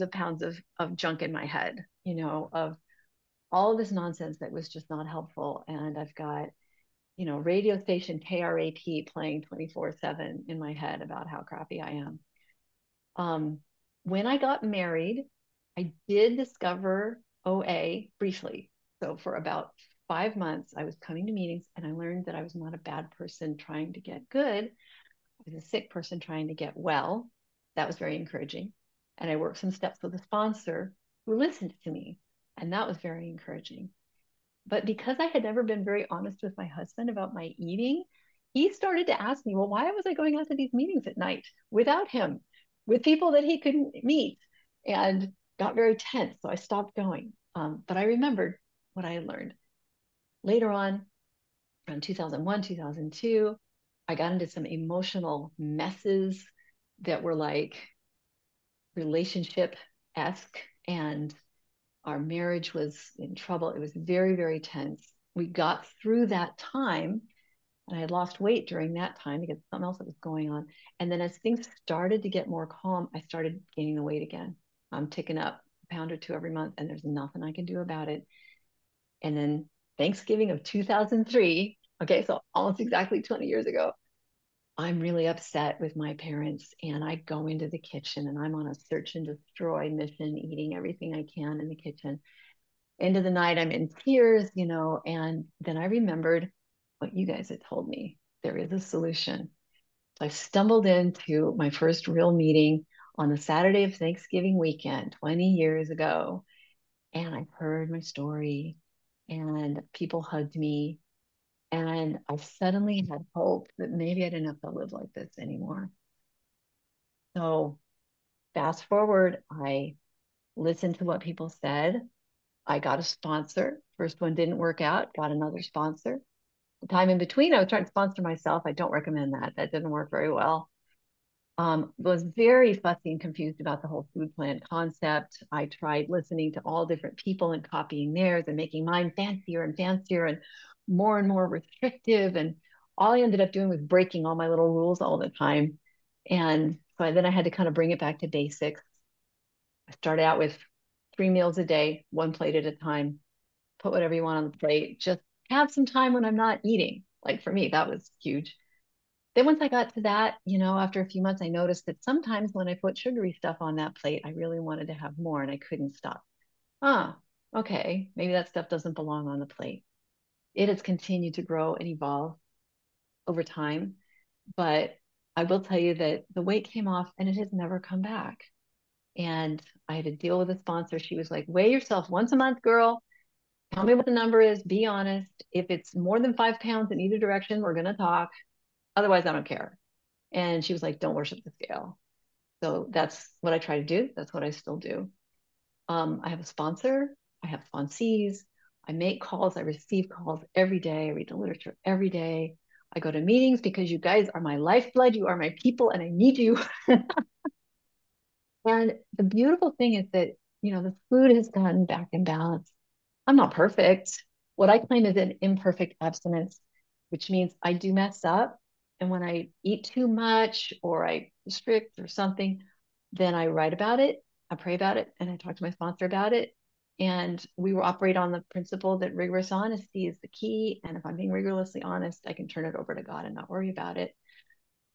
of pounds of, of junk in my head, you know, of all of this nonsense that was just not helpful. And I've got, you know, radio station KRAP playing 24 7 in my head about how crappy I am. Um, when I got married, I did discover OA briefly. So for about five months, I was coming to meetings and I learned that I was not a bad person trying to get good. I was a sick person trying to get well. That was very encouraging. And I worked some steps with a sponsor who listened to me. And that was very encouraging. But because I had never been very honest with my husband about my eating, he started to ask me, well, why was I going out to these meetings at night without him, with people that he couldn't meet? And got very tense. So I stopped going. Um, but I remembered what I had learned. Later on, around 2001, 2002, I got into some emotional messes that were like relationship esque, and our marriage was in trouble. It was very, very tense. We got through that time, and I had lost weight during that time because something else that was going on. And then as things started to get more calm, I started gaining the weight again. I'm ticking up a pound or two every month, and there's nothing I can do about it. And then Thanksgiving of 2003, okay, so almost exactly 20 years ago, I'm really upset with my parents and I go into the kitchen and I'm on a search and destroy mission, eating everything I can in the kitchen. End of the night, I'm in tears, you know, and then I remembered what you guys had told me. There is a solution. So I stumbled into my first real meeting on the Saturday of Thanksgiving weekend 20 years ago. And I heard my story and people hugged me and I suddenly had hope that maybe I didn't have to live like this anymore. So, fast forward, I listened to what people said. I got a sponsor. First one didn't work out, got another sponsor. The time in between, I was trying to sponsor myself. I don't recommend that. That didn't work very well. Um, was very fussy and confused about the whole food plan concept. I tried listening to all different people and copying theirs and making mine fancier and fancier and more and more restrictive. And all I ended up doing was breaking all my little rules all the time. And so I, then I had to kind of bring it back to basics. I started out with three meals a day, one plate at a time. Put whatever you want on the plate. Just have some time when I'm not eating. Like for me, that was huge. Then once I got to that, you know, after a few months, I noticed that sometimes when I put sugary stuff on that plate, I really wanted to have more and I couldn't stop. Ah, okay, maybe that stuff doesn't belong on the plate it has continued to grow and evolve over time. But I will tell you that the weight came off and it has never come back. And I had to deal with a sponsor. She was like, weigh yourself once a month, girl. Tell me what the number is. Be honest. If it's more than five pounds in either direction, we're going to talk. Otherwise, I don't care. And she was like, don't worship the scale. So that's what I try to do. That's what I still do. Um, I have a sponsor. I have sponsees. I make calls, I receive calls every day, I read the literature every day. I go to meetings because you guys are my lifeblood, you are my people, and I need you. and the beautiful thing is that, you know, the food has gotten back in balance. I'm not perfect. What I claim is an imperfect abstinence, which means I do mess up. And when I eat too much or I restrict or something, then I write about it, I pray about it, and I talk to my sponsor about it. And we will operate on the principle that rigorous honesty is the key. And if I'm being rigorously honest, I can turn it over to God and not worry about it.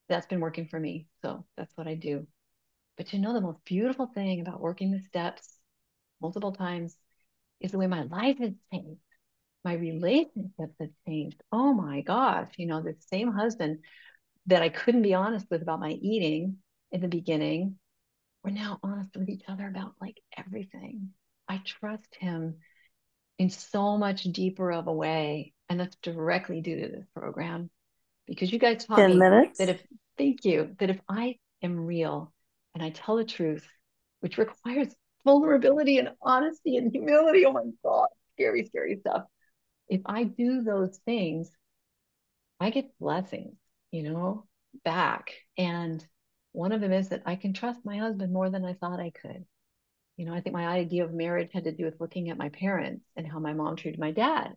That's been working for me. So that's what I do. But you know, the most beautiful thing about working the steps multiple times is the way my life has changed. My relationships have changed. Oh my gosh, you know, the same husband that I couldn't be honest with about my eating in the beginning, we're now honest with each other about like everything. I trust him in so much deeper of a way. And that's directly due to this program. Because you guys taught 10 me minutes. that if, thank you, that if I am real and I tell the truth, which requires vulnerability and honesty and humility, oh my God, scary, scary stuff. If I do those things, I get blessings, you know, back. And one of them is that I can trust my husband more than I thought I could you know, I think my idea of marriage had to do with looking at my parents and how my mom treated my dad.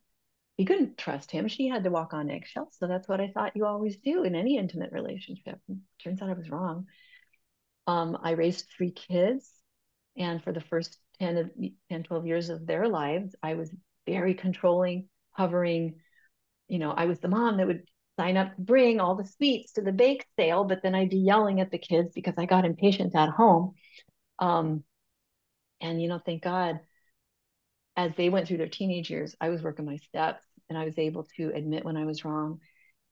He couldn't trust him. She had to walk on eggshells. So that's what I thought you always do in any intimate relationship. turns out I was wrong. Um, I raised three kids And for the first 10, 10 12 years of their lives, I was very controlling, hovering. You know, I was the mom that would sign up to bring all the sweets to the bake sale, but then I'd be yelling at the kids because I got impatient at home. Um, and, you know, thank God, as they went through their teenage years, I was working my steps and I was able to admit when I was wrong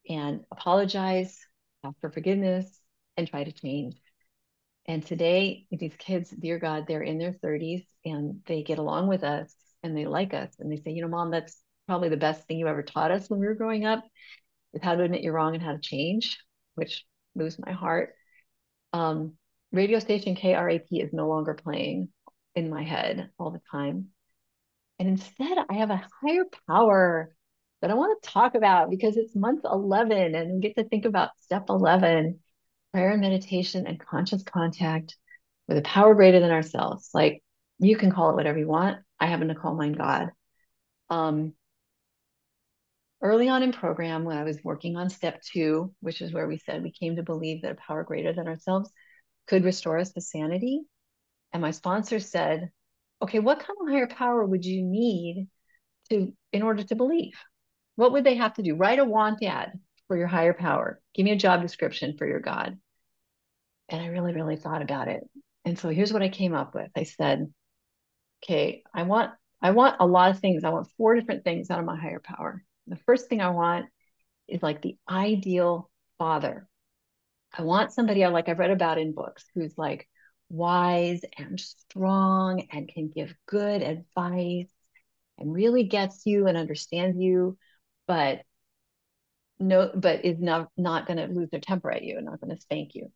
and apologize, ask for forgiveness, and try to change. And today, these kids, dear God, they're in their 30s and they get along with us and they like us. And they say, you know, mom, that's probably the best thing you ever taught us when we were growing up is how to admit you're wrong and how to change, which moves my heart. Um, radio station KRAP is no longer playing in my head all the time. And instead, I have a higher power that I want to talk about because it's month 11 and we get to think about step 11 prayer and meditation and conscious contact with a power greater than ourselves. Like you can call it whatever you want. I happen to call mine God. Um, early on in program, when I was working on step two, which is where we said we came to believe that a power greater than ourselves could restore us to sanity. And my sponsor said, okay, what kind of higher power would you need to in order to believe? What would they have to do? Write a want ad for your higher power. Give me a job description for your God. And I really, really thought about it. And so here's what I came up with. I said, okay, I want I want a lot of things. I want four different things out of my higher power. The first thing I want is like the ideal father. I want somebody I like I've read about in books who's like wise and strong and can give good advice and really gets you and understands you but no, but is not not going to lose their temper at you and not going to spank you.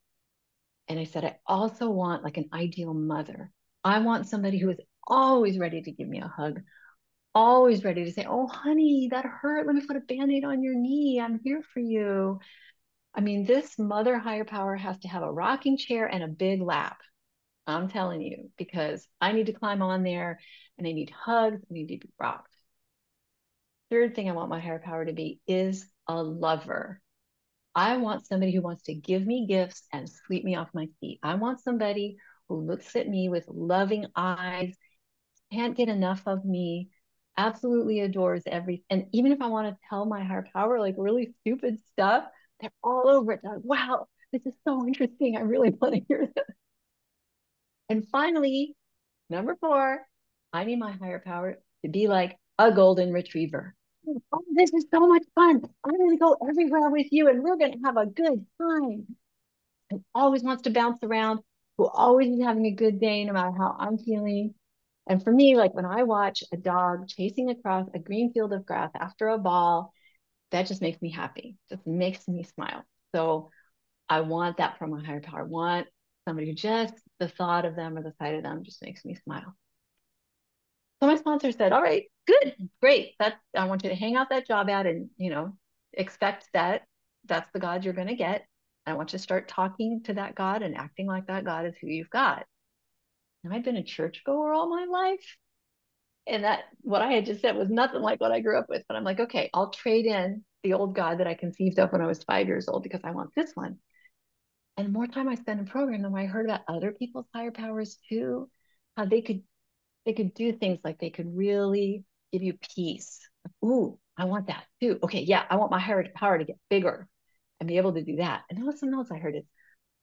And I said, I also want like an ideal mother. I want somebody who is always ready to give me a hug, always ready to say, Oh, honey, that hurt. Let me put a band aid on your knee. I'm here for you. I mean, this mother higher power has to have a rocking chair and a big lap. I'm telling you, because I need to climb on there and I need hugs, I need to be rocked. Third thing I want my higher power to be is a lover. I want somebody who wants to give me gifts and sweep me off my feet. I want somebody who looks at me with loving eyes, can't get enough of me, absolutely adores everything. And even if I want to tell my higher power like really stupid stuff, they're all over it. They're like, wow, this is so interesting. I really want to hear this. And finally, number four, I need my higher power to be like a golden retriever oh, this is so much fun. I'm going to go everywhere with you and we're going to have a good time. Who always wants to bounce around, who always is having a good day no matter how I'm feeling. And for me, like when I watch a dog chasing across a green field of grass after a ball, that just makes me happy, just makes me smile. So I want that from my higher power. I want somebody who just the thought of them or the sight of them just makes me smile. So my sponsor said, all right, good, great. That I want you to hang out that job ad and, you know, expect that that's the God you're going to get. I want you to start talking to that God and acting like that God is who you've got. And I've been a churchgoer all my life. And that what I had just said was nothing like what I grew up with. But I'm like, okay, I'll trade in the old God that I conceived of when I was five years old because I want this one. And the more time I spend in program, the more I heard about other people's higher powers too, how they could they could do things like they could really give you peace. Ooh, I want that too. Okay, yeah, I want my higher power to get bigger and be able to do that. And then something else I heard is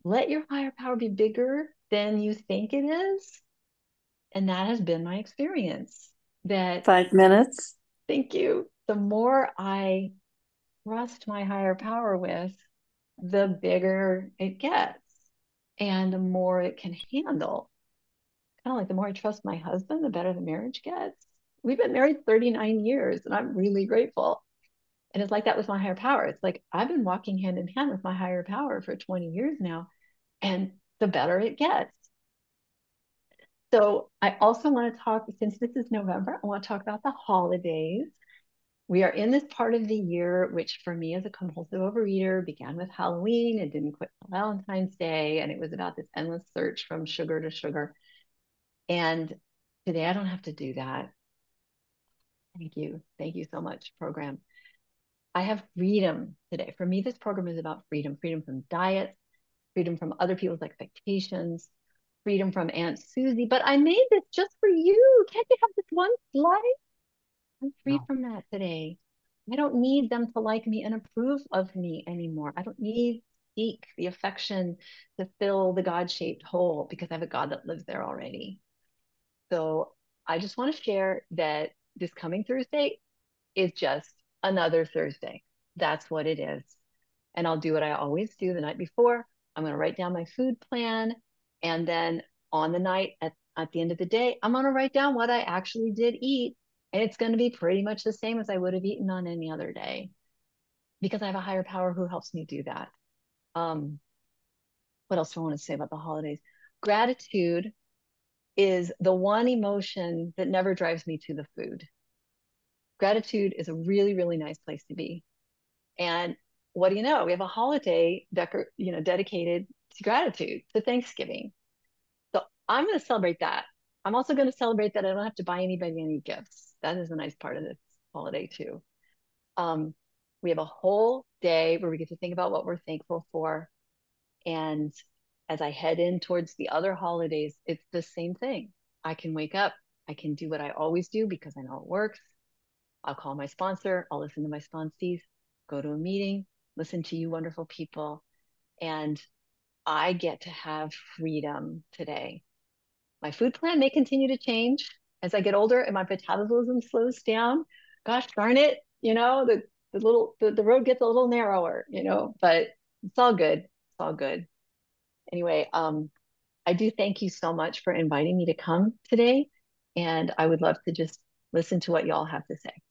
let your higher power be bigger than you think it is. And that has been my experience. That five minutes. Thank you. The more I trust my higher power with, the bigger it gets and the more it can handle kind of like the more I trust my husband, the better the marriage gets. We've been married 39 years and I'm really grateful. And it's like that with my higher power. It's like I've been walking hand in hand with my higher power for 20 years now, and the better it gets. So I also want to talk, since this is November, I want to talk about the holidays. We are in this part of the year, which for me as a compulsive overeater began with Halloween and didn't quit Valentine's Day. And it was about this endless search from sugar to sugar. And today I don't have to do that. Thank you. Thank you so much, program. I have freedom today. For me, this program is about freedom freedom from diet, freedom from other people's expectations, freedom from Aunt Susie, but I made this just for you. Can't you have this one slice? I'm free no. from that today. I don't need them to like me and approve of me anymore. I don't need seek the affection to fill the God-shaped hole because I have a God that lives there already. So I just want to share that this coming Thursday is just another Thursday. That's what it is. And I'll do what I always do the night before. I'm going to write down my food plan. And then on the night, at, at the end of the day, I'm going to write down what I actually did eat. And it's going to be pretty much the same as I would have eaten on any other day because I have a higher power who helps me do that. Um, what else do I want to say about the holidays? Gratitude is the one emotion that never drives me to the food. Gratitude is a really, really nice place to be. And what do you know? We have a holiday decor, you know, dedicated to gratitude, to Thanksgiving. So I'm going to celebrate that. I'm also going to celebrate that I don't have to buy anybody any gifts. That is a nice part of this holiday too. Um, we have a whole day where we get to think about what we're thankful for. And as I head in towards the other holidays, it's the same thing. I can wake up, I can do what I always do because I know it works. I'll call my sponsor, I'll listen to my sponsees, go to a meeting, listen to you wonderful people. And I get to have freedom today. My food plan may continue to change as I get older and my metabolism slows down. Gosh darn it, you know, the, the little the, the road gets a little narrower, you know, but it's all good. It's all good anyway, um, I do thank you so much for inviting me to come today. And I would love to just listen to what y'all have to say.